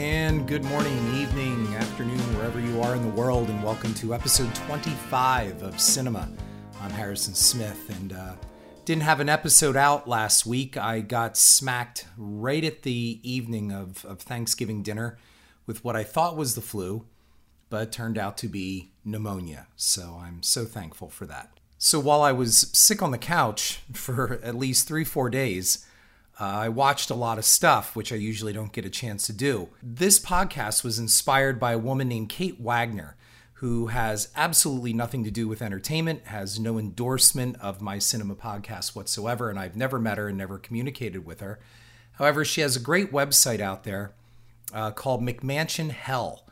And good morning, evening, afternoon, wherever you are in the world, and welcome to episode 25 of Cinema. I'm Harrison Smith, and uh, didn't have an episode out last week. I got smacked right at the evening of, of Thanksgiving dinner with what I thought was the flu, but turned out to be pneumonia. So I'm so thankful for that. So while I was sick on the couch for at least three, four days, uh, I watched a lot of stuff, which I usually don't get a chance to do. This podcast was inspired by a woman named Kate Wagner, who has absolutely nothing to do with entertainment, has no endorsement of my cinema podcast whatsoever, and I've never met her and never communicated with her. However, she has a great website out there uh, called McMansion Hell,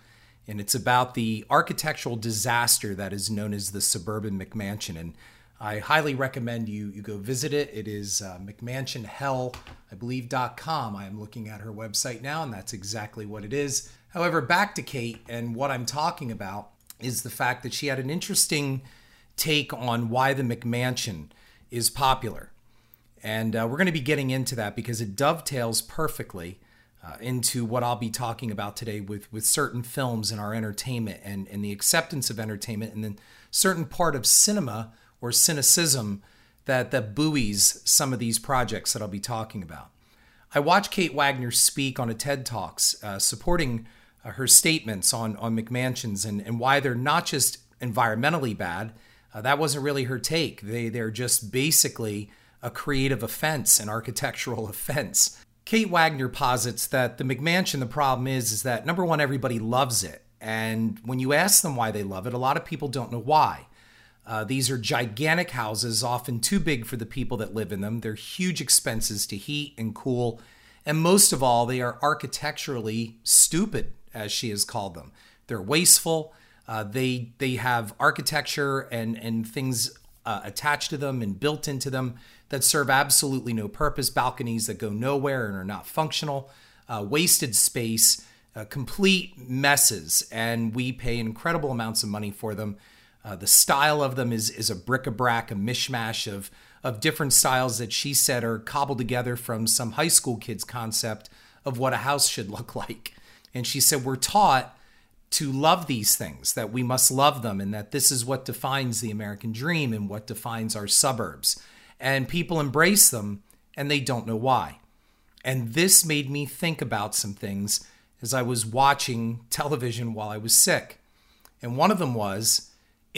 and it's about the architectural disaster that is known as the suburban McMansion. And I highly recommend you you go visit it. It is uh, McMansionHell, I believe .com. I am looking at her website now, and that's exactly what it is. However, back to Kate and what I'm talking about is the fact that she had an interesting take on why the McMansion is popular, and uh, we're going to be getting into that because it dovetails perfectly. Uh, into what I'll be talking about today with, with certain films in our entertainment and, and the acceptance of entertainment, and then certain part of cinema or cynicism that, that buoys some of these projects that I'll be talking about. I watched Kate Wagner speak on a TED Talks uh, supporting uh, her statements on, on McMansions and, and why they're not just environmentally bad. Uh, that wasn't really her take. They, they're just basically a creative offense, an architectural offense. Kate Wagner posits that the McMansion, the problem is, is that number one, everybody loves it. And when you ask them why they love it, a lot of people don't know why. Uh, these are gigantic houses, often too big for the people that live in them. They're huge expenses to heat and cool. And most of all, they are architecturally stupid, as she has called them. They're wasteful. Uh, they they have architecture and and things uh, attached to them and built into them that serve absolutely no purpose. Balconies that go nowhere and are not functional. Uh, wasted space. Uh, complete messes, and we pay incredible amounts of money for them. Uh, the style of them is is a bric-a-brac, a mishmash of of different styles that she said are cobbled together from some high school kid's concept of what a house should look like. And she said we're taught to love these things, that we must love them, and that this is what defines the American dream and what defines our suburbs. And people embrace them and they don't know why. And this made me think about some things as I was watching television while I was sick. And one of them was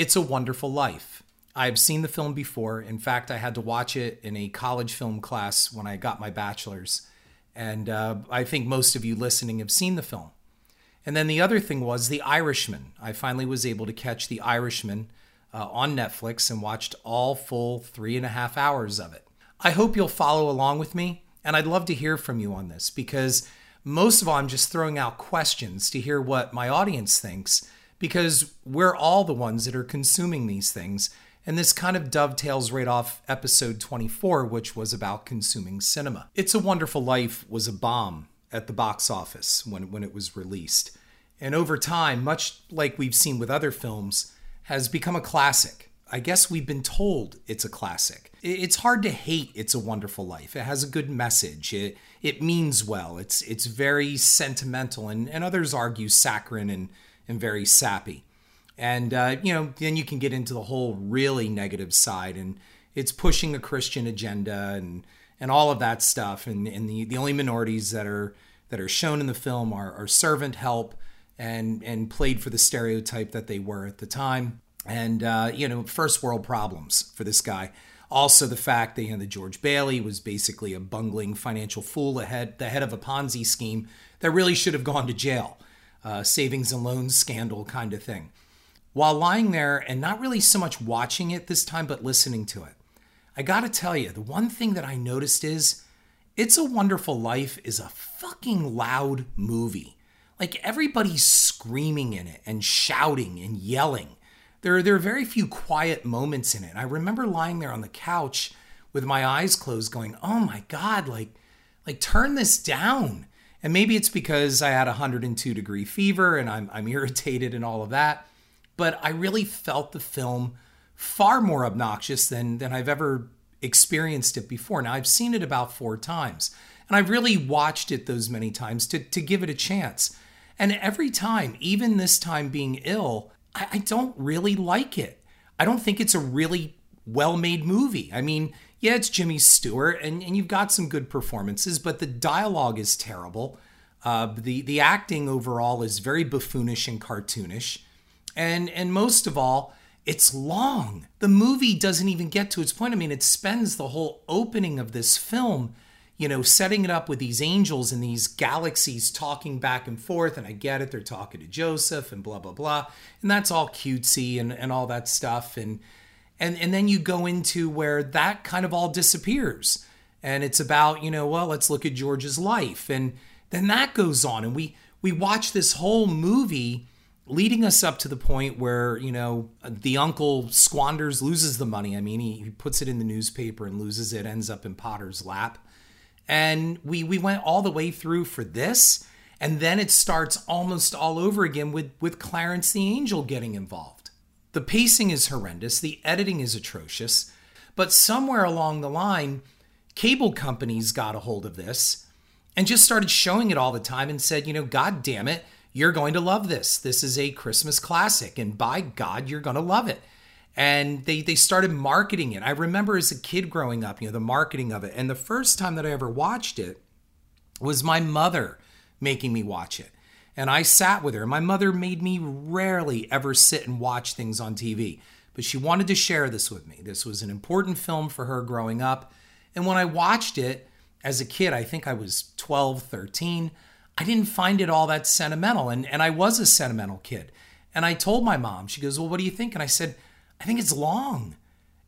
it's a Wonderful Life. I've seen the film before. In fact, I had to watch it in a college film class when I got my bachelor's. And uh, I think most of you listening have seen the film. And then the other thing was The Irishman. I finally was able to catch The Irishman uh, on Netflix and watched all full three and a half hours of it. I hope you'll follow along with me. And I'd love to hear from you on this because most of all, I'm just throwing out questions to hear what my audience thinks because we're all the ones that are consuming these things. And this kind of dovetails right off episode 24, which was about consuming cinema. It's a Wonderful Life was a bomb at the box office when, when it was released. And over time, much like we've seen with other films, has become a classic. I guess we've been told it's a classic. It's hard to hate It's a Wonderful Life. It has a good message. It it means well. It's it's very sentimental and, and others argue saccharine and and very sappy. And, uh, you know, then you can get into the whole really negative side and it's pushing a Christian agenda and, and all of that stuff. And, and the, the only minorities that are, that are shown in the film are, are servant help and, and played for the stereotype that they were at the time. And, uh, you know, first world problems for this guy. Also, the fact that you know the George Bailey was basically a bungling financial fool ahead, the head of a Ponzi scheme that really should have gone to jail uh, savings and loans scandal kind of thing. While lying there and not really so much watching it this time, but listening to it, I gotta tell you, the one thing that I noticed is It's a Wonderful Life is a fucking loud movie. Like everybody's screaming in it and shouting and yelling. There, there are very few quiet moments in it. I remember lying there on the couch with my eyes closed, going, "Oh my god! Like, like turn this down." And maybe it's because I had a 102 degree fever and I'm, I'm irritated and all of that. But I really felt the film far more obnoxious than, than I've ever experienced it before. Now, I've seen it about four times. And I've really watched it those many times to, to give it a chance. And every time, even this time being ill, I, I don't really like it. I don't think it's a really well made movie. I mean, yeah, it's Jimmy Stewart, and, and you've got some good performances, but the dialogue is terrible. Uh, the the acting overall is very buffoonish and cartoonish, and and most of all, it's long. The movie doesn't even get to its point. I mean, it spends the whole opening of this film, you know, setting it up with these angels and these galaxies talking back and forth. And I get it, they're talking to Joseph and blah blah blah, and that's all cutesy and and all that stuff. And and and then you go into where that kind of all disappears, and it's about you know, well, let's look at George's life. And then that goes on. And we we watch this whole movie leading us up to the point where you know the uncle squanders loses the money. I mean he, he puts it in the newspaper and loses it ends up in potter's lap. And we we went all the way through for this. And then it starts almost all over again with with clarence the angel getting involved the pacing is horrendous the editing is atrocious but somewhere along the line cable companies got a hold of this and just started showing it all the time and said, you know, God damn it, you're going to love this. This is a Christmas classic, and by God, you're going to love it. And they they started marketing it. I remember as a kid growing up, you know, the marketing of it. And the first time that I ever watched it was my mother making me watch it. And I sat with her. My mother made me rarely ever sit and watch things on TV, but she wanted to share this with me. This was an important film for her growing up. And when I watched it, as a kid, I think I was 12, 13, I didn't find it all that sentimental. And, and I was a sentimental kid. And I told my mom, she goes, Well, what do you think? And I said, I think it's long.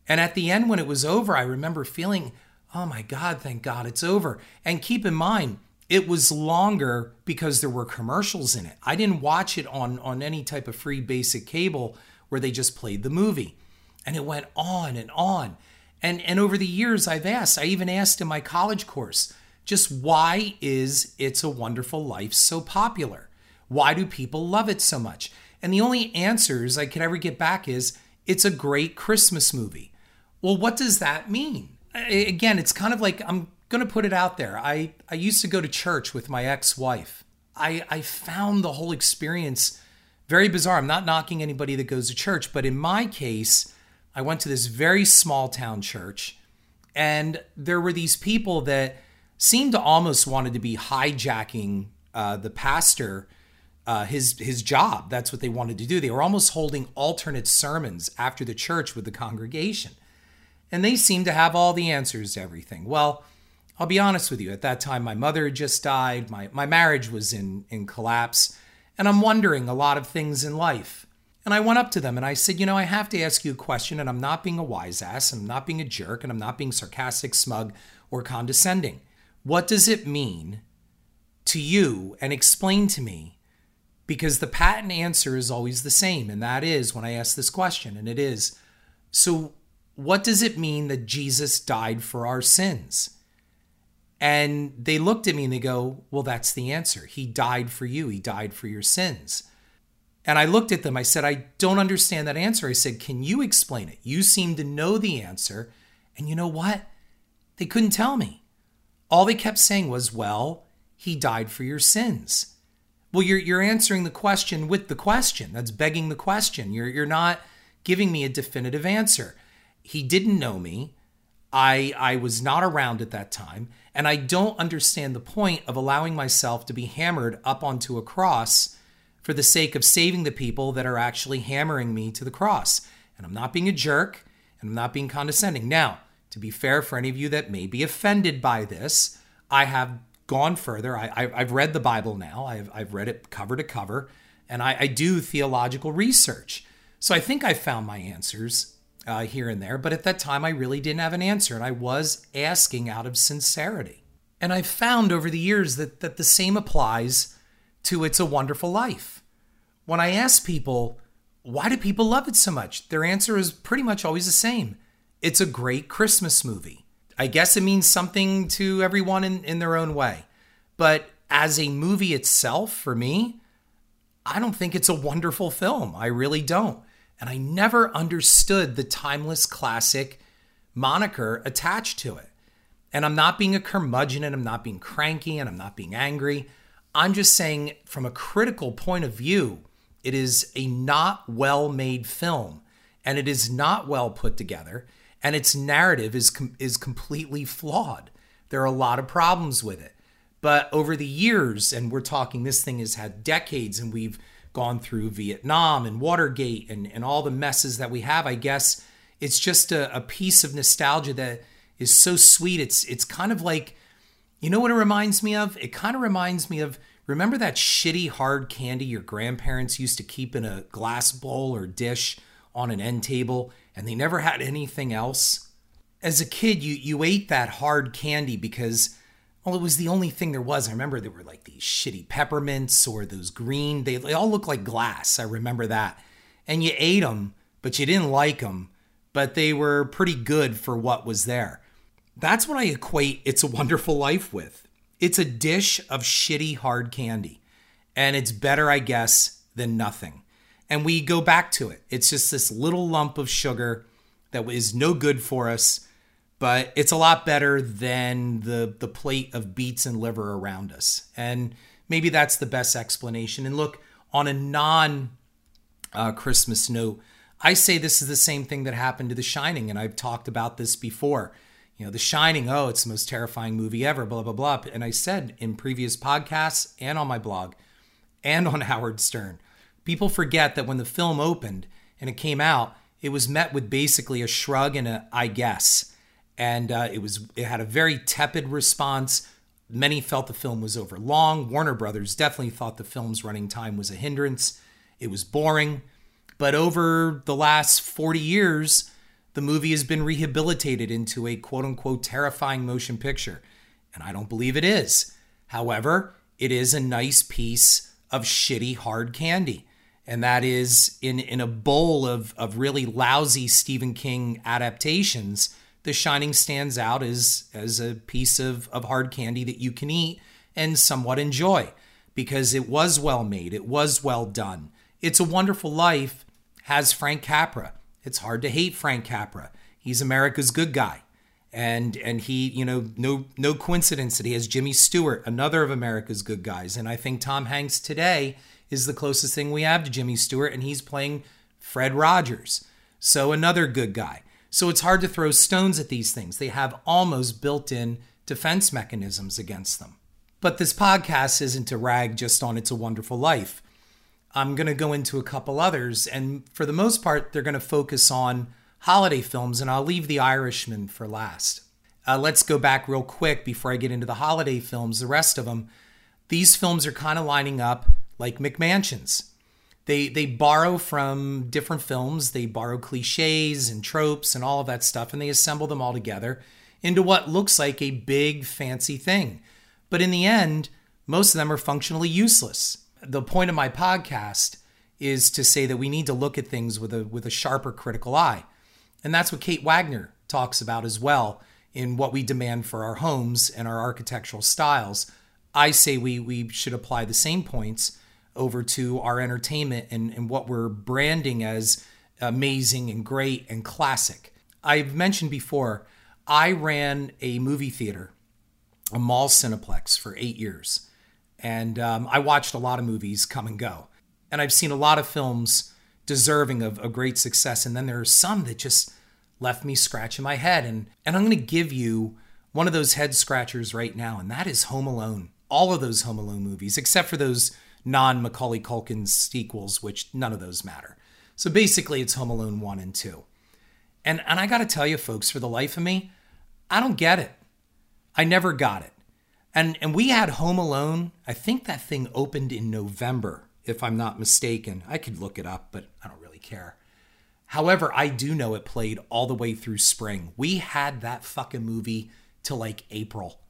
And at the end, when it was over, I remember feeling, Oh my God, thank God it's over. And keep in mind, it was longer because there were commercials in it. I didn't watch it on, on any type of free basic cable where they just played the movie. And it went on and on. And and over the years I've asked, I even asked in my college course, just why is It's a Wonderful Life so popular? Why do people love it so much? And the only answers I could ever get back is it's a great Christmas movie. Well, what does that mean? Again, it's kind of like I'm going to put it out there. I, I used to go to church with my ex wife. I, I found the whole experience very bizarre. I'm not knocking anybody that goes to church, but in my case, I went to this very small town church, and there were these people that seemed to almost wanted to be hijacking uh, the pastor uh, his his job. That's what they wanted to do. They were almost holding alternate sermons after the church with the congregation, and they seemed to have all the answers to everything. Well, I'll be honest with you. At that time, my mother had just died. My my marriage was in in collapse, and I'm wondering a lot of things in life. And I went up to them and I said, You know, I have to ask you a question, and I'm not being a wise ass, I'm not being a jerk, and I'm not being sarcastic, smug, or condescending. What does it mean to you? And explain to me, because the patent answer is always the same. And that is when I ask this question, and it is so, what does it mean that Jesus died for our sins? And they looked at me and they go, Well, that's the answer. He died for you, He died for your sins. And I looked at them. I said, I don't understand that answer. I said, Can you explain it? You seem to know the answer. And you know what? They couldn't tell me. All they kept saying was, Well, he died for your sins. Well, you're, you're answering the question with the question. That's begging the question. You're, you're not giving me a definitive answer. He didn't know me. I, I was not around at that time. And I don't understand the point of allowing myself to be hammered up onto a cross for the sake of saving the people that are actually hammering me to the cross. And I'm not being a jerk and I'm not being condescending. Now, to be fair, for any of you that may be offended by this, I have gone further. I, have read the Bible now, I've, I've read it cover to cover, and I, I do theological research. So I think I found my answers uh, here and there, but at that time I really didn't have an answer, and I was asking out of sincerity. And I've found over the years that, that the same applies to It's a Wonderful Life. When I ask people, why do people love it so much? Their answer is pretty much always the same it's a great Christmas movie. I guess it means something to everyone in, in their own way. But as a movie itself, for me, I don't think it's a wonderful film. I really don't. And I never understood the timeless classic moniker attached to it. And I'm not being a curmudgeon and I'm not being cranky and I'm not being angry. I'm just saying, from a critical point of view, it is a not well made film and it is not well put together and its narrative is, com- is completely flawed. There are a lot of problems with it. But over the years, and we're talking this thing has had decades, and we've gone through Vietnam and Watergate and, and all the messes that we have, I guess it's just a, a piece of nostalgia that is so sweet. It's it's kind of like, you know what it reminds me of? It kind of reminds me of remember that shitty hard candy your grandparents used to keep in a glass bowl or dish on an end table and they never had anything else? As a kid, you you ate that hard candy because well, it was the only thing there was. I remember there were like these shitty peppermints or those green. They, they all look like glass. I remember that. And you ate them, but you didn't like them. But they were pretty good for what was there. That's what I equate It's a Wonderful Life with. It's a dish of shitty hard candy. And it's better, I guess, than nothing. And we go back to it. It's just this little lump of sugar that is no good for us but it's a lot better than the the plate of beets and liver around us. And maybe that's the best explanation. And look, on a non uh, Christmas note, I say this is the same thing that happened to The Shining, and I've talked about this before. You know, The Shining, oh, it's the most terrifying movie ever, blah, blah, blah. And I said in previous podcasts and on my blog and on Howard Stern, people forget that when the film opened and it came out, it was met with basically a shrug and a I guess and uh, it was it had a very tepid response. Many felt the film was over long. Warner Brothers definitely thought the film's running time was a hindrance. It was boring, but over the last 40 years, the movie has been rehabilitated into a quote unquote terrifying motion picture, and I don't believe it is. However, it is a nice piece of shitty hard candy. And that is in, in a bowl of, of really lousy Stephen King adaptations the Shining stands out as as a piece of, of hard candy that you can eat and somewhat enjoy because it was well made, it was well done. It's a Wonderful Life has Frank Capra. It's hard to hate Frank Capra. He's America's good guy. And and he, you know, no no coincidence that he has Jimmy Stewart, another of America's good guys. And I think Tom Hanks today is the closest thing we have to Jimmy Stewart, and he's playing Fred Rogers. So another good guy. So it's hard to throw stones at these things. They have almost built in defense mechanisms against them. But this podcast isn't to rag just on It's a Wonderful Life. I'm going to go into a couple others, and for the most part, they're going to focus on holiday films, and I'll leave The Irishman for last. Uh, let's go back real quick before I get into the holiday films, the rest of them. These films are kind of lining up like McMansions they they borrow from different films. They borrow cliches and tropes and all of that stuff and they assemble them all together into what looks like a big fancy thing. But in the end most of them are functionally useless. The point of my podcast is to say that we need to look at things with a with a sharper critical eye. And that's what kate wagner talks about as well in what we demand for our homes and our architectural styles. I say we we should apply the same points over to our entertainment and, and what we're branding as amazing and great and classic. I've mentioned before, I ran a movie theater, a mall Cineplex, for eight years. And um, I watched a lot of movies come and go. And I've seen a lot of films deserving of a great success. And then there are some that just left me scratching my head. And, and I'm going to give you one of those head scratchers right now, and that is Home Alone. All of those Home Alone movies, except for those non Macaulay Culkin sequels, which none of those matter. So basically, it's Home Alone 1 and 2. And, and I got to tell you, folks, for the life of me, I don't get it. I never got it. And, and we had Home Alone, I think that thing opened in November, if I'm not mistaken. I could look it up, but I don't really care. However, I do know it played all the way through spring. We had that fucking movie till like April,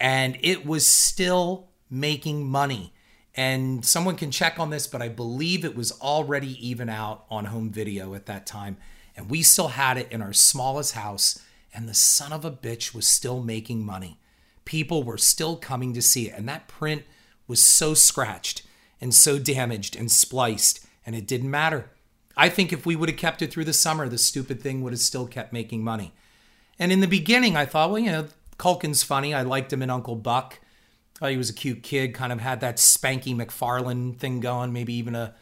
and it was still making money and someone can check on this, but I believe it was already even out on home video at that time. And we still had it in our smallest house, and the son of a bitch was still making money. People were still coming to see it, and that print was so scratched and so damaged and spliced, and it didn't matter. I think if we would have kept it through the summer, the stupid thing would have still kept making money. And in the beginning, I thought, well, you know, Culkin's funny. I liked him in Uncle Buck. Thought he was a cute kid. Kind of had that Spanky McFarlane thing going. Maybe even a,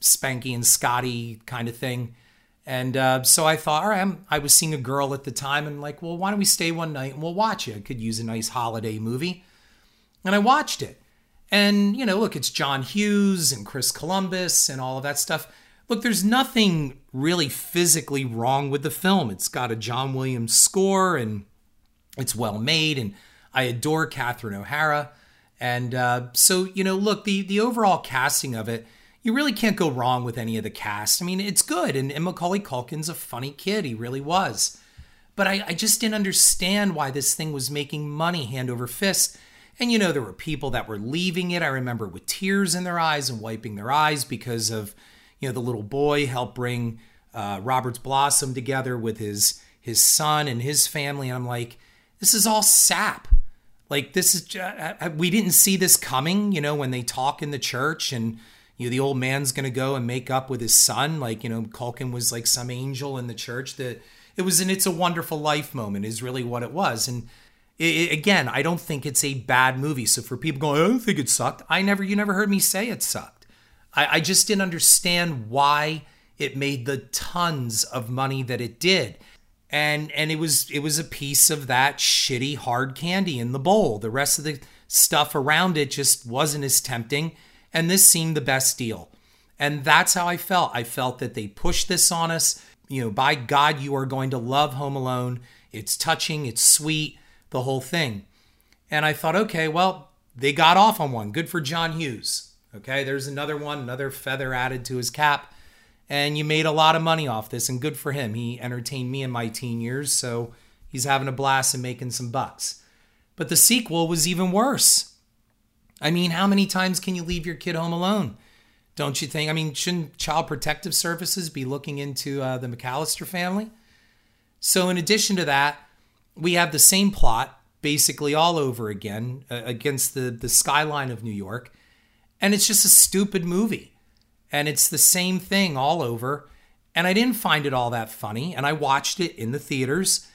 Spanky and Scotty kind of thing. And uh, so I thought, all right, I'm, I was seeing a girl at the time, and like, well, why don't we stay one night and we'll watch it? I could use a nice holiday movie. And I watched it. And, you know, look, it's John Hughes and Chris Columbus and all of that stuff. Look, there's nothing really physically wrong with the film. It's got a John Williams score and it's well made, and I adore Catherine O'Hara. And uh, so, you know, look, the the overall casting of it, you really can't go wrong with any of the cast. I mean, it's good, and, and Macaulay Culkin's a funny kid. He really was. But I, I just didn't understand why this thing was making money hand over fist. And you know, there were people that were leaving it. I remember with tears in their eyes and wiping their eyes because of, you know, the little boy helped bring uh, Roberts Blossom together with his his son and his family. And I'm like, this is all sap. Like this is we didn't see this coming. You know, when they talk in the church and you know the old man's gonna go and make up with his son. Like you know, Culkin was like some angel in the church. That it was an "It's a Wonderful Life" moment is really what it was. And it, again, I don't think it's a bad movie. So for people going, I don't think it sucked. I never, you never heard me say it sucked. I, I just didn't understand why it made the tons of money that it did. And and it was it was a piece of that shitty hard candy in the bowl. The rest of the stuff around it just wasn't as tempting. And this seemed the best deal. And that's how I felt. I felt that they pushed this on us. You know, by God, you are going to love Home Alone. It's touching, it's sweet the whole thing. And I thought, okay, well, they got off on one. Good for John Hughes. Okay, there's another one, another feather added to his cap. And you made a lot of money off this, and good for him. He entertained me in my teen years, so he's having a blast and making some bucks. But the sequel was even worse. I mean, how many times can you leave your kid home alone? Don't you think? I mean, shouldn't Child Protective Services be looking into uh, the McAllister family? So, in addition to that, we have the same plot basically all over again uh, against the the skyline of New York, and it's just a stupid movie, and it's the same thing all over. And I didn't find it all that funny, and I watched it in the theaters,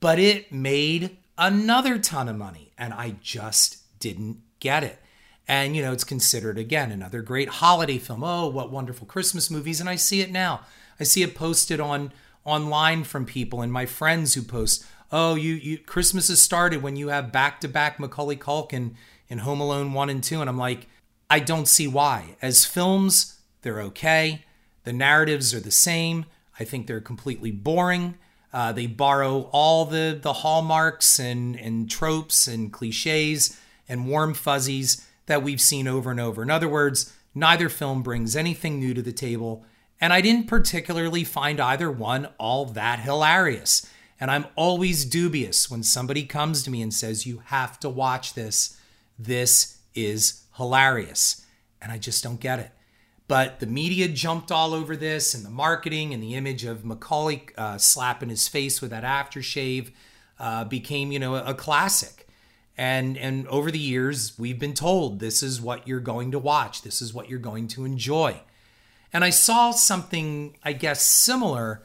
but it made another ton of money, and I just didn't get it. And you know, it's considered again another great holiday film. Oh, what wonderful Christmas movies! And I see it now. I see it posted on online from people and my friends who post, oh, you, you Christmas has started when you have back to back Macaulay Culkin in Home Alone 1 and 2. And I'm like, I don't see why. As films, they're okay. The narratives are the same. I think they're completely boring. Uh, they borrow all the, the hallmarks and, and tropes and cliches and warm fuzzies that we've seen over and over. In other words, neither film brings anything new to the table, and I didn't particularly find either one all that hilarious. And I'm always dubious when somebody comes to me and says, You have to watch this. This is hilarious. And I just don't get it. But the media jumped all over this, and the marketing and the image of Macaulay uh, slapping his face with that aftershave uh, became, you know, a, a classic. And and over the years, we've been told this is what you're going to watch. This is what you're going to enjoy. And I saw something, I guess, similar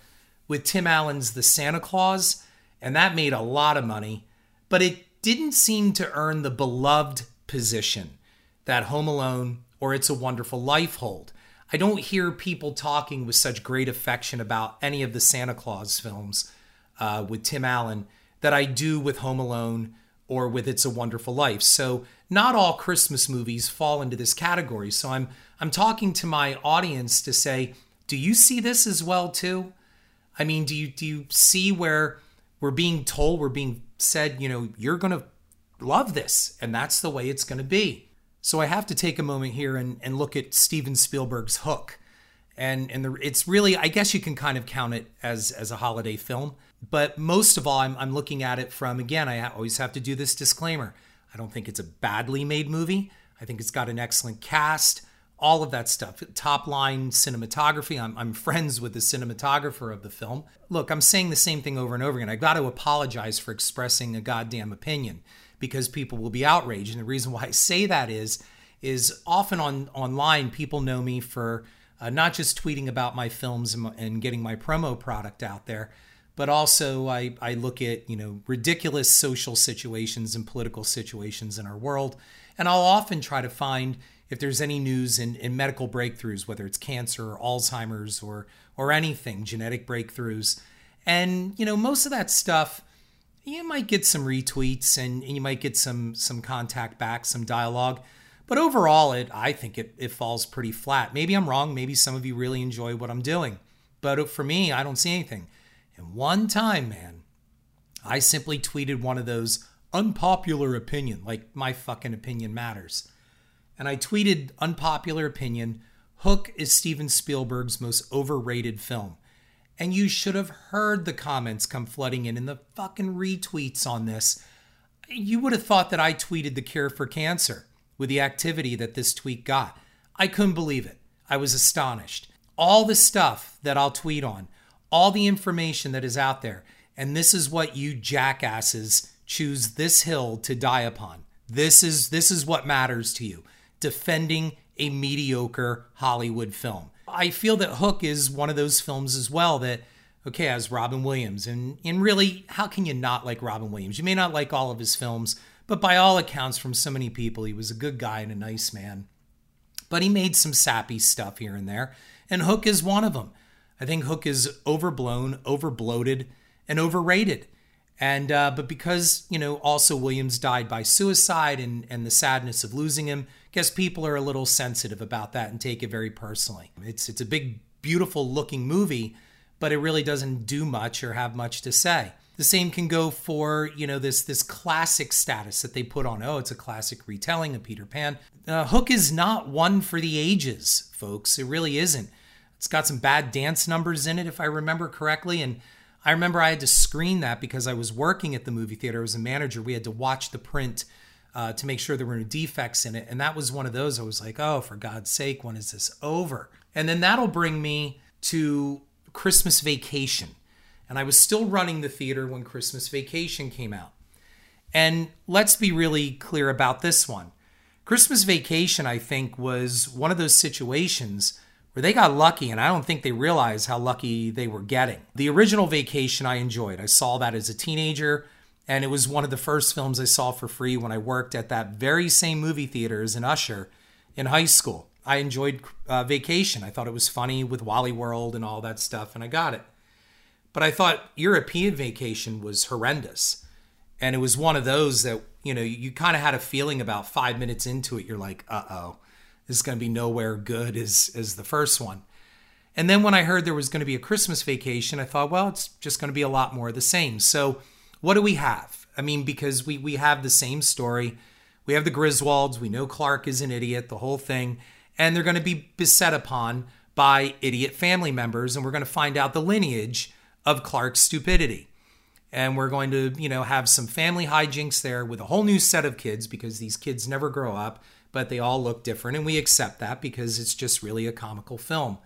with Tim Allen's The Santa Claus, and that made a lot of money, but it didn't seem to earn the beloved position that Home Alone or It's a Wonderful Life hold. I don't hear people talking with such great affection about any of the Santa Claus films uh, with Tim Allen that I do with Home Alone or with It's a Wonderful Life. So not all Christmas movies fall into this category. So I'm I'm talking to my audience to say, do you see this as well too? I mean, do you do you see where we're being told, we're being said, you know, you're going to love this and that's the way it's going to be. So I have to take a moment here and, and look at Steven Spielberg's Hook. And and the, it's really I guess you can kind of count it as as a holiday film, but most of all I'm I'm looking at it from again I always have to do this disclaimer. I don't think it's a badly made movie. I think it's got an excellent cast all of that stuff. Top line cinematography. I'm, I'm friends with the cinematographer of the film. Look, I'm saying the same thing over and over again. I got to apologize for expressing a goddamn opinion because people will be outraged. And the reason why I say that is, is often on online people know me for uh, not just tweeting about my films and, and getting my promo product out there, but also I, I look at, you know, ridiculous social situations and political situations in our world. And I'll often try to find if there's any news in, in medical breakthroughs, whether it's cancer or Alzheimer's or or anything, genetic breakthroughs. And, you know, most of that stuff, you might get some retweets and, and you might get some some contact back, some dialogue. But overall, it I think it, it falls pretty flat. Maybe I'm wrong. Maybe some of you really enjoy what I'm doing. But for me, I don't see anything. And one time, man, I simply tweeted one of those unpopular opinion, like my fucking opinion matters. And I tweeted unpopular opinion Hook is Steven Spielberg's most overrated film. And you should have heard the comments come flooding in and the fucking retweets on this. You would have thought that I tweeted the cure for cancer with the activity that this tweet got. I couldn't believe it. I was astonished. All the stuff that I'll tweet on, all the information that is out there, and this is what you jackasses choose this hill to die upon. This is this is what matters to you. Defending a mediocre Hollywood film. I feel that Hook is one of those films as well that okay, has Robin Williams and and really how can you not like Robin Williams? You may not like all of his films, but by all accounts from so many people, he was a good guy and a nice man. But he made some sappy stuff here and there, and Hook is one of them. I think Hook is overblown, overbloated, and overrated. And uh, but because you know also Williams died by suicide and and the sadness of losing him, guess people are a little sensitive about that and take it very personally. It's it's a big, beautiful looking movie, but it really doesn't do much or have much to say. The same can go for you know this this classic status that they put on. Oh, it's a classic retelling of Peter Pan. Uh, Hook is not one for the ages, folks. It really isn't. It's got some bad dance numbers in it, if I remember correctly, and I remember I had to screen that because I was working at the movie theater. I was a manager. We had to watch the print uh, to make sure there were no defects in it. And that was one of those I was like, oh, for God's sake, when is this over? And then that'll bring me to Christmas Vacation. And I was still running the theater when Christmas Vacation came out. And let's be really clear about this one. Christmas Vacation, I think, was one of those situations where they got lucky, and I don't think they realized how lucky they were getting. The original Vacation I enjoyed. I saw that as a teenager, and it was one of the first films I saw for free when I worked at that very same movie theater as an usher in high school. I enjoyed uh, Vacation. I thought it was funny with Wally World and all that stuff, and I got it. But I thought European Vacation was horrendous. And it was one of those that, you know, you kind of had a feeling about five minutes into it, you're like, uh oh is going to be nowhere good as as the first one. And then when I heard there was going to be a Christmas vacation, I thought, well, it's just going to be a lot more of the same. So what do we have? I mean, because we we have the same story. We have the Griswolds. We know Clark is an idiot, the whole thing, and they're going to be beset upon by idiot family members, and we're going to find out the lineage of Clark's stupidity. And we're going to, you know, have some family hijinks there with a whole new set of kids because these kids never grow up but they all look different, and we accept that because it's just really a comical film.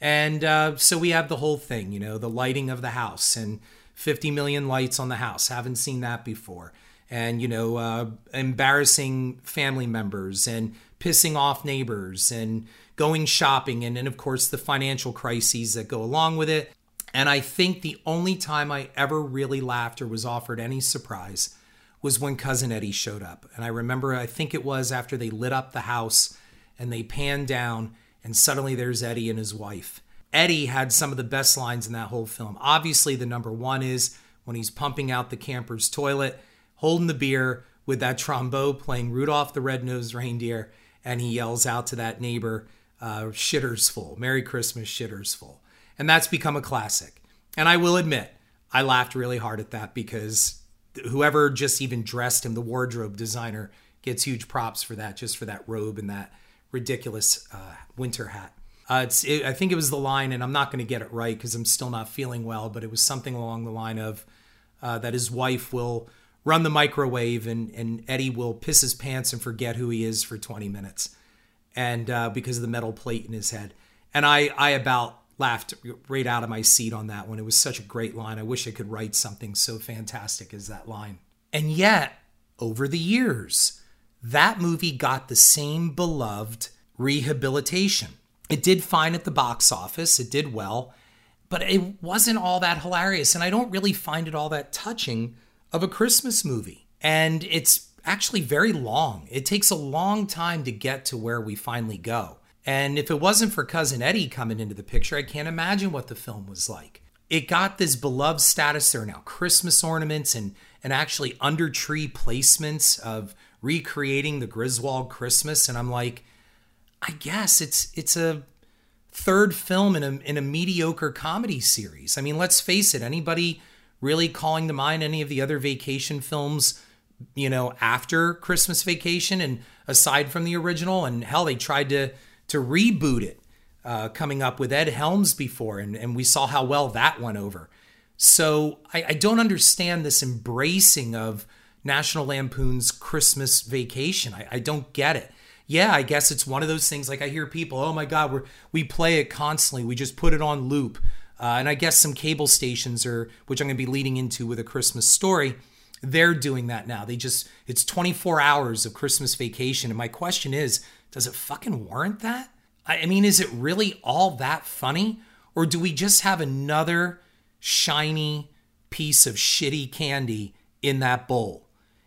And uh, so we have the whole thing, you know, the lighting of the house and 50 million lights on the house. Haven't seen that before. And, you know, uh, embarrassing family members and pissing off neighbors and going shopping. And, then, of course, the financial crises that go along with it. And I think the only time I ever really laughed or was offered any surprise was when Cousin Eddie showed up. And I remember, I think it was after they lit up the house and they panned down, and suddenly there's Eddie and his wife. Eddie had some of the best lines in that whole film. Obviously, the number one is when he's pumping out the camper's toilet, holding the beer with that trombone playing Rudolph the Red-Nosed Reindeer, and he yells out to that neighbor, uh, shitters full, Merry Christmas, shitters full. And that's become a classic. And I will admit, I laughed really hard at that because whoever just even dressed him, the wardrobe designer, gets huge props for that, just for that robe and that ridiculous uh, winter hat. Uh, it's, it, I think it was the line, and I'm not going to get it right because I'm still not feeling well, but it was something along the line of uh, that his wife will run the microwave and, and Eddie will piss his pants and forget who he is for 20 minutes, and uh, because of the metal plate in his head. And I, I about laughed right out of my seat on that one. It was such a great line. I wish I could write something so fantastic as that line. And yet, over the years, that movie got the same beloved rehabilitation. It did fine at the box office, it did well, but it wasn't all that hilarious. And I don't really find it all that touching of a Christmas movie. And it's actually very long. It takes a long time to get to where we finally go. And if it wasn't for Cousin Eddie coming into the picture, I can't imagine what the film was like. It got this beloved status. There are now Christmas ornaments and, and actually under tree placements of recreating the Griswold Christmas. And I'm like, I guess it's it's a third film in a in a mediocre comedy series. I mean, let's face it, anybody really calling to mind any of the other vacation films you know, after Christmas Vacation and aside from the original. And hell, they tried to to reboot it, uh, coming up with Ed Helms before, and, and we saw how well that went over. So I, I don't understand this embracing of National Lampoon's Christmas Vacation. I, I don't get it. Yeah, I guess it's one of those things. Like I hear people, oh my God, we we play it constantly. We just put it on loop. Uh, and I guess some cable stations are, which I'm going to be leading into with a Christmas story they're doing that now. They just, it's 24 hours of Christmas vacation. And my question is, does it fucking warrant that? I mean, is it really all that funny? Or do we just have another shiny piece of shitty candy in that bowl?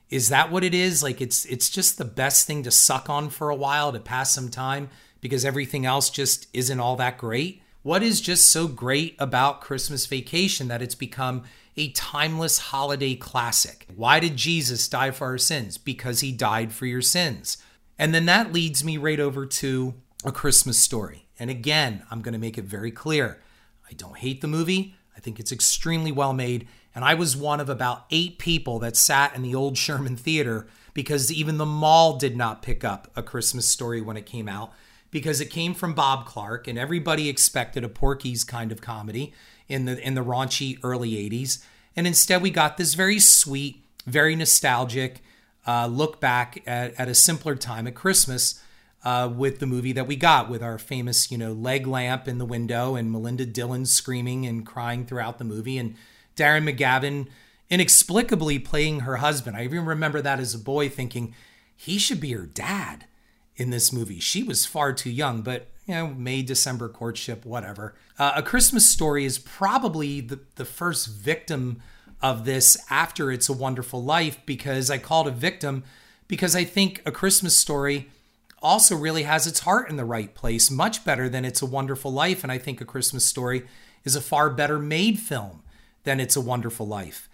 Is that what it is? Like it's it's just the best thing to suck on for a while to pass some time because everything else just isn't all that great? What is just so great about Christmas vacation that it's become a timeless holiday classic. Why did Jesus die for our sins? Because he died for your sins. And then that leads me right over to a Christmas story. And again, I'm going to make it very clear I don't hate the movie, I think it's extremely well made. And I was one of about eight people that sat in the old Sherman Theater because even the mall did not pick up a Christmas story when it came out because it came from Bob Clark and everybody expected a Porky's kind of comedy in the in the raunchy early 80s and instead we got this very sweet very nostalgic uh, look back at, at a simpler time at christmas uh, with the movie that we got with our famous you know leg lamp in the window and melinda dillon screaming and crying throughout the movie and darren mcgavin inexplicably playing her husband i even remember that as a boy thinking he should be her dad in this movie she was far too young but you know, May, December courtship, whatever. Uh, a Christmas Story is probably the, the first victim of this after It's a Wonderful Life because I called a victim because I think A Christmas Story also really has its heart in the right place, much better than It's a Wonderful Life. And I think A Christmas Story is a far better made film than It's a Wonderful Life.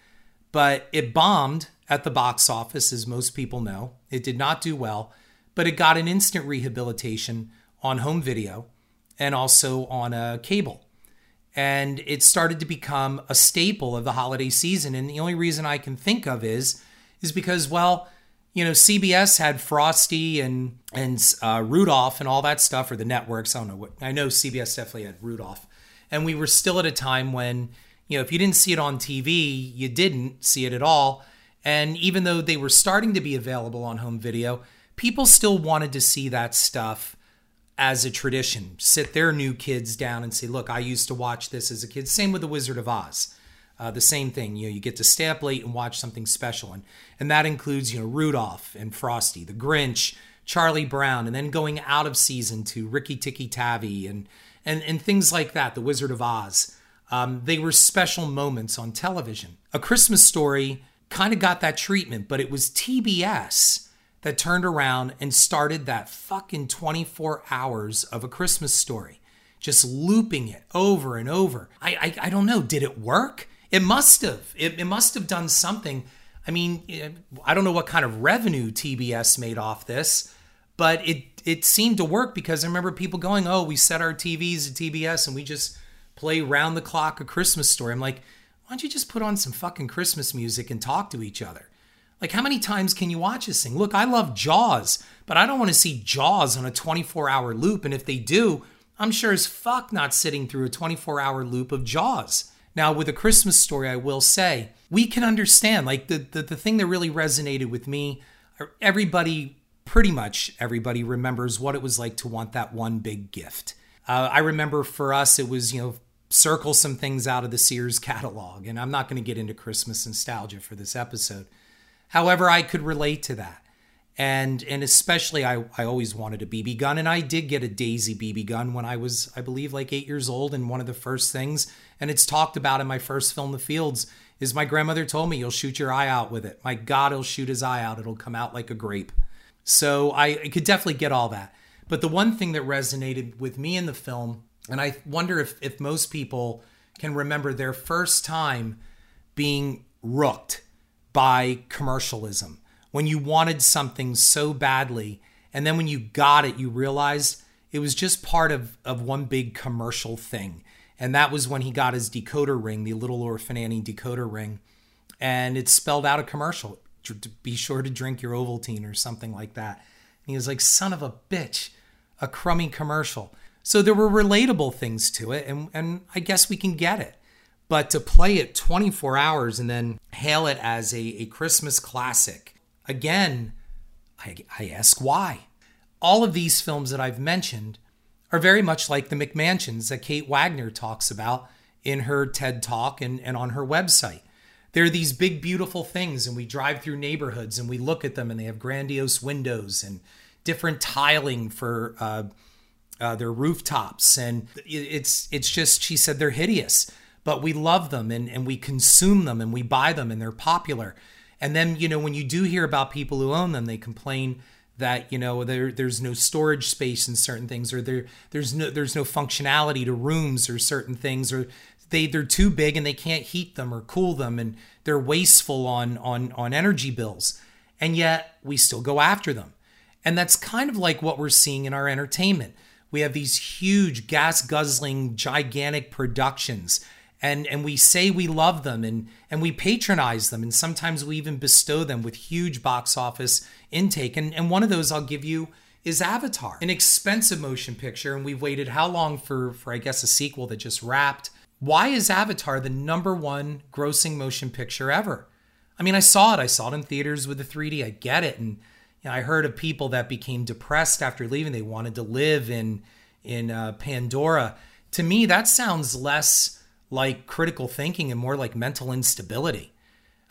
But it bombed at the box office, as most people know. It did not do well, but it got an instant rehabilitation on home video and also on a cable. And it started to become a staple of the holiday season. And the only reason I can think of is is because, well, you know, CBS had Frosty and and uh, Rudolph and all that stuff, or the networks. I don't know what. I know CBS definitely had Rudolph, and we were still at a time when you know if you didn't see it on TV, you didn't see it at all. And even though they were starting to be available on home video, people still wanted to see that stuff as a tradition. Sit their new kids down and say, "Look, I used to watch this as a kid." Same with the Wizard of Oz. Uh, the same thing. You know, you get to stay up late and watch something special, and and that includes you know Rudolph and Frosty, the Grinch, Charlie Brown, and then going out of season to Rikki-Tikki-Tavi and and and things like that. The Wizard of Oz. Um, they were special moments on television. A Christmas Story kind of got that treatment, but it was TBS that turned around and started that fucking 24 hours of a Christmas story, just looping it over and over. I, I, I don't know. Did it work? It must have. It, it must have done something. I mean, eh, I don't know what kind of revenue TBS made off this, but it it seemed to work because I remember people going, "Oh, we set our TVs at TBS and we just play round the clock a Christmas story." I'm like, why don't you just put on some fucking Christmas music and talk to each other? Like, how many times can you watch this thing? Look, I love Jaws, but I don't want to see Jaws on a 24 hour loop. And if they do, I'm sure as fuck not sitting through a 24 hour loop of Jaws. Now, with a Christmas story, I will say, we can understand. Like, the, the, the thing that really resonated with me, everybody, pretty much everybody, remembers what it was like to want that one big gift. Uh, I remember for us, it was, you know, circle some things out of the Sears catalog. And I'm not going to get into Christmas nostalgia for this episode. However, I could relate to that. and and especially I, I always wanted a BB gun and I did get a Daisy BB gun when I was I believe like 8 years old and one of the first things and it's talked about in my first film The Fields is my grandmother told me you'll shoot your eye out with it. My god, he'll shoot his eye out. It'll come out like a grape. So I, I could definitely get all that. But the one thing that resonated with me in the film and I wonder if if most people can remember their first time being rooked by commercialism when you wanted something so badly and then when you got it you realized it was just part of, of one big commercial thing. And that was when he got his decoder ring the little orphan annie decoder ring. And it spelled out a commercial be sure to drink your ovaltine or something like that. And he was like son of a bitch a crummy commercial. So there were relatable things to it and, and i guess we can get it but to play it 24 hours and then hail it as a, a christmas classic Again, I, I ask why. All of these films that I've mentioned are very much like the McMansions that Kate Wagner talks about in her TED Talk and, and on her website. They're these big, beautiful things, and we drive through neighborhoods and we look at them, and they have grandiose windows and different tiling for uh, uh, their rooftops, and it's it's just she said they're hideous, but we love them and and we consume them and we buy them and they're popular. And then, you know, when you do hear about people who own them, they complain that, you know, there there's no storage space in certain things or there there's no there's no functionality to rooms or certain things or they they're too big and they can't heat them or cool them and they're wasteful on on on energy bills. And yet we still go after them. And that's kind of like what we're seeing in our entertainment. We have these huge gas guzzling gigantic productions and and we say we love them and and we patronize them. And sometimes we even bestow them with huge box office intake. And and one of those I'll give you is Avatar an expensive motion picture. And we've waited how long for for I guess a sequel that just wrapped? Why is Avatar the number one grossing motion picture ever? I mean I saw it. I saw it in theaters with the 3D I get it. And you know, I heard of people that became depressed after leaving. They wanted to live in in uh, Pandora. To me that sounds less like critical thinking and more like mental instability.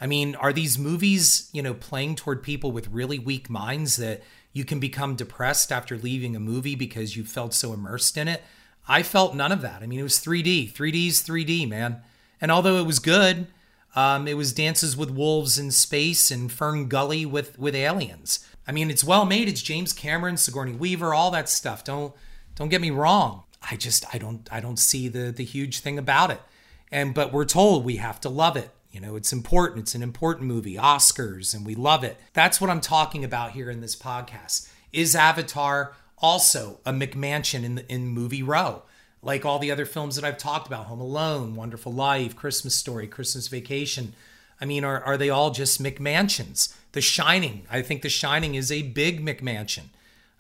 I mean, are these movies, you know, playing toward people with really weak minds that you can become depressed after leaving a movie because you felt so immersed in it? I felt none of that. I mean, it was 3D. 3D's 3D, man. And although it was good, um, it was Dances with Wolves in space and Fern Gully with with aliens. I mean, it's well made. It's James Cameron, Sigourney Weaver, all that stuff. Don't don't get me wrong. I just I don't I don't see the the huge thing about it. And but we're told we have to love it. You know, it's important. It's an important movie, Oscars, and we love it. That's what I'm talking about here in this podcast. Is Avatar also a McMansion in the, in movie row? Like all the other films that I've talked about, Home Alone, Wonderful Life, Christmas Story, Christmas Vacation. I mean, are, are they all just McMansions? The Shining, I think The Shining is a big McMansion.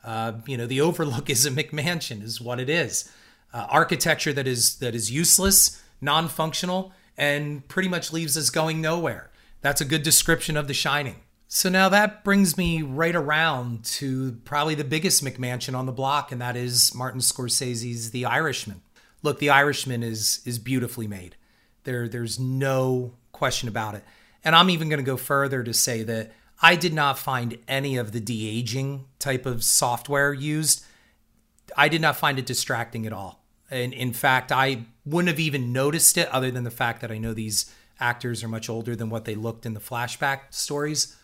Uh, you know, the Overlook is a McMansion, is what it is. Uh, architecture that is that is useless, non-functional, and pretty much leaves us going nowhere. That's a good description of The Shining. So now that brings me right around to probably the biggest McMansion on the block, and that is Martin Scorsese's The Irishman. Look, The Irishman is is beautifully made. There, there's no question about it. And I'm even going to go further to say that I did not find any of the de aging type of software used. I did not find it distracting at all. And in fact, I wouldn't have even noticed it other than the fact that I know these actors are much older than what they looked in the flashback stories.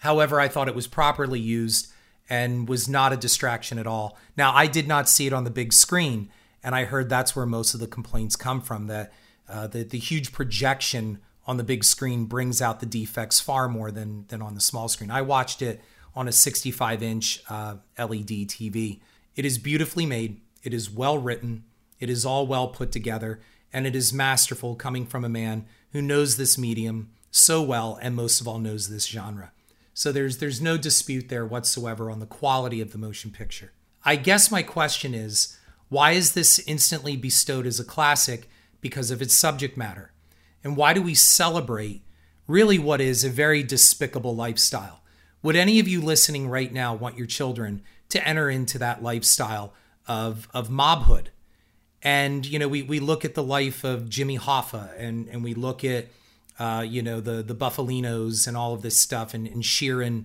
However, I thought it was properly used and was not a distraction at all. Now, I did not see it on the big screen, and I heard that's where most of the complaints come from that uh, the, the huge projection on the big screen brings out the defects far more than than on the small screen. I watched it on a 65 inch uh, LED TV. It is beautifully made. It is well written. It is all well put together, and it is masterful coming from a man who knows this medium so well and most of all knows this genre. So there's there's no dispute there whatsoever on the quality of the motion picture. I guess my question is, why is this instantly bestowed as a classic because of its subject matter? And why do we celebrate really what is a very despicable lifestyle? Would any of you listening right now want your children to enter into that lifestyle of, of mobhood? And, you know, we, we look at the life of Jimmy Hoffa and, and we look at, uh, you know, the, the Bufalinos and all of this stuff and, and Sheeran.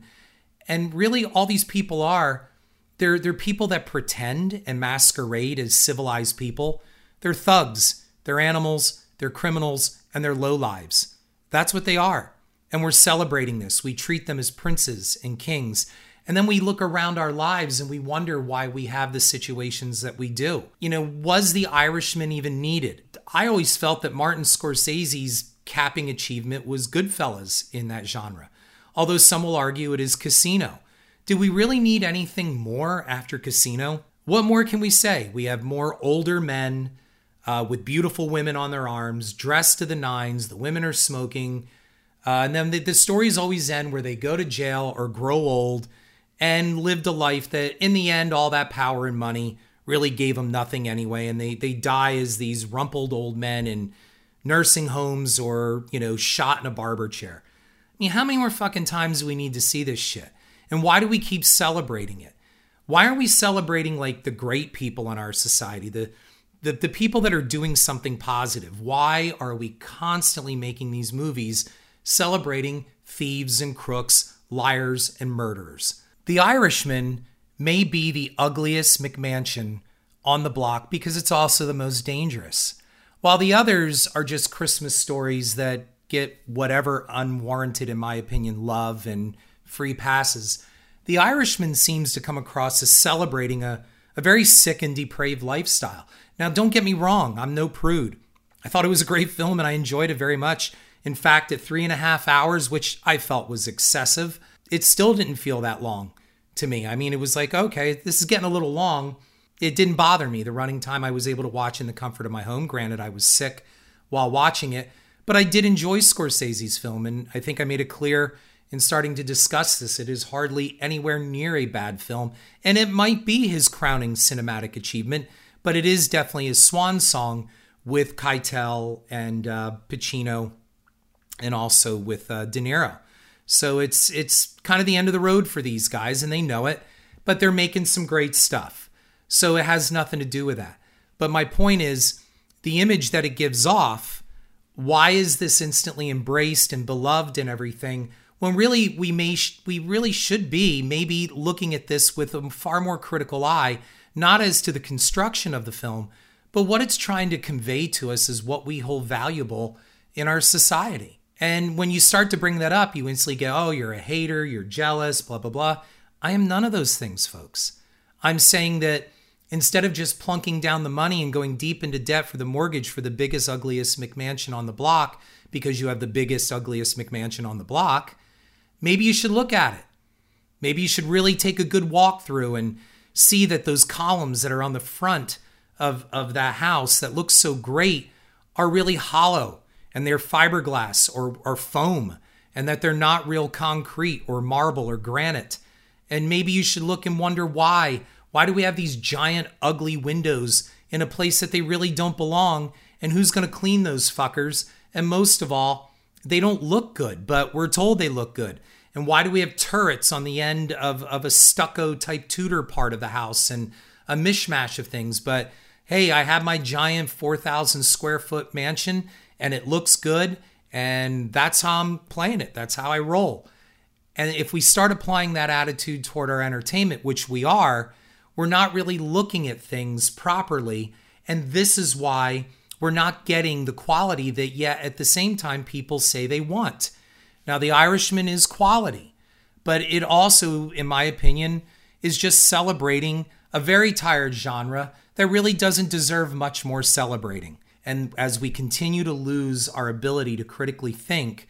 And really, all these people are they're, they're people that pretend and masquerade as civilized people. They're thugs, they're animals, they're criminals, and they're low lives. That's what they are. And we're celebrating this. We treat them as princes and kings. And then we look around our lives and we wonder why we have the situations that we do. You know, was The Irishman even needed? I always felt that Martin Scorsese's capping achievement was Goodfellas in that genre, although some will argue it is Casino. Do we really need anything more after Casino? What more can we say? We have more older men uh, with beautiful women on their arms, dressed to the nines. The women are smoking. Uh, and then the, the stories always end where they go to jail or grow old and lived a life that, in the end, all that power and money really gave them nothing anyway. And they, they die as these rumpled old men in nursing homes or, you know, shot in a barber chair. I mean, how many more fucking times do we need to see this shit? And why do we keep celebrating it? Why are we celebrating like the great people in our society, the, the, the people that are doing something positive? Why are we constantly making these movies celebrating thieves and crooks, liars and murderers? The Irishman may be the ugliest McMansion on the block because it's also the most dangerous, while the others are just Christmas stories that get whatever unwarranted, in my opinion, love and free passes, The Irishman seems to come across as celebrating a, a very sick and depraved lifestyle. Now, don't get me wrong, I'm no prude. I thought it was a great film and I enjoyed it very much. In fact, at three and a half hours, which I felt was excessive, it still didn't feel that long to me. I mean, it was like, okay, this is getting a little long. It didn't bother me. The running time I was able to watch in the comfort of my home. Granted, I was sick while watching it, but I did enjoy Scorsese's film. And I think I made it clear in starting to discuss this. It is hardly anywhere near a bad film, and it might be his crowning cinematic achievement, but it is definitely his swan song with Keitel and uh, Pacino, and also with uh, De Niro. So it's it's kind of the end of the road for these guys, and they know it, but they're making some great stuff. So it has nothing to do with that. But my point is the image that it gives off. Why is this instantly embraced and beloved and everything? When really we may we really should be maybe looking at this with a far more critical eye not as to the construction of the film but what it's trying to convey to us is what we hold valuable in our society. And when you start to bring that up you instantly go oh you're a hater you're jealous blah blah blah. I am none of those things folks. I'm saying that instead of just plunking down the money and going deep into debt for the mortgage for the biggest ugliest mcmansion on the block because you have the biggest ugliest mcmansion on the block maybe you should look at it. Maybe you should really take a good walk through and see that those columns that are on the front of, of that house that looks so great are really hollow and they're fiberglass or, or foam and that they're not real concrete or marble or granite. And maybe you should look and wonder why. Why do we have these giant, ugly windows in a place that they really don't belong? And who's going to clean those fuckers? And most of all, they don't look good, but we're told they look good. And why do we have turrets on the end of, of a stucco type Tudor part of the house and a mishmash of things? But hey, I have my giant 4,000 square foot mansion and it looks good. And that's how I'm playing it. That's how I roll. And if we start applying that attitude toward our entertainment, which we are, we're not really looking at things properly. And this is why we're not getting the quality that yet at the same time people say they want. Now, The Irishman is quality, but it also, in my opinion, is just celebrating a very tired genre that really doesn't deserve much more celebrating. And as we continue to lose our ability to critically think,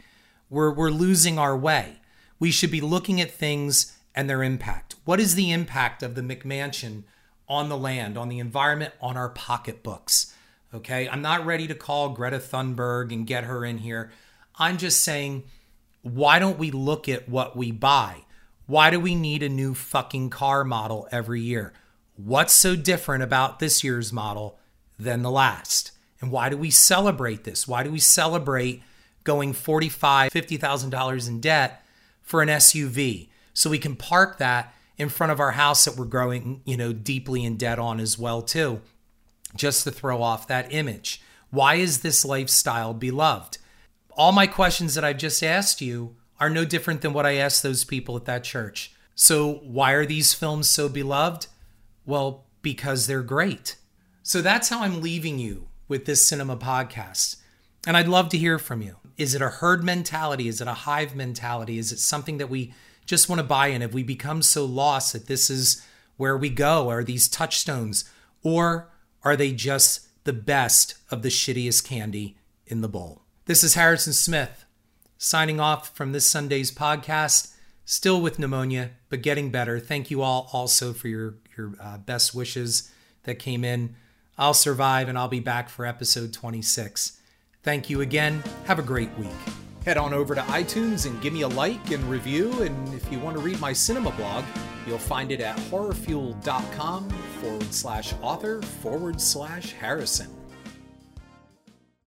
we're, we're losing our way. We should be looking at things and their impact. What is the impact of the McMansion on the land, on the environment, on our pocketbooks? Okay. I'm not ready to call Greta Thunberg and get her in here. I'm just saying, why don't we look at what we buy? Why do we need a new fucking car model every year? What's so different about this year's model than the last? And why do we celebrate this? Why do we celebrate going $45,000, $50,000 in debt for an SUV? So we can park that in front of our house that we're growing, you know, deeply in debt on as well too just to throw off that image. Why is this lifestyle beloved? All my questions that I've just asked you are no different than what I asked those people at that church. So, why are these films so beloved? Well, because they're great. So, that's how I'm leaving you with this cinema podcast. And I'd love to hear from you. Is it a herd mentality? Is it a hive mentality? Is it something that we just want to buy in? Have we become so lost that this is where we go? Are these touchstones? Or are they just the best of the shittiest candy in the bowl? This is Harrison Smith signing off from this Sunday's podcast. Still with pneumonia, but getting better. Thank you all also for your your uh, best wishes that came in. I'll survive and I'll be back for episode 26. Thank you again. Have a great week. Head on over to iTunes and give me a like and review. And if you want to read my cinema blog, you'll find it at horrorfuel.com forward slash author forward slash Harrison.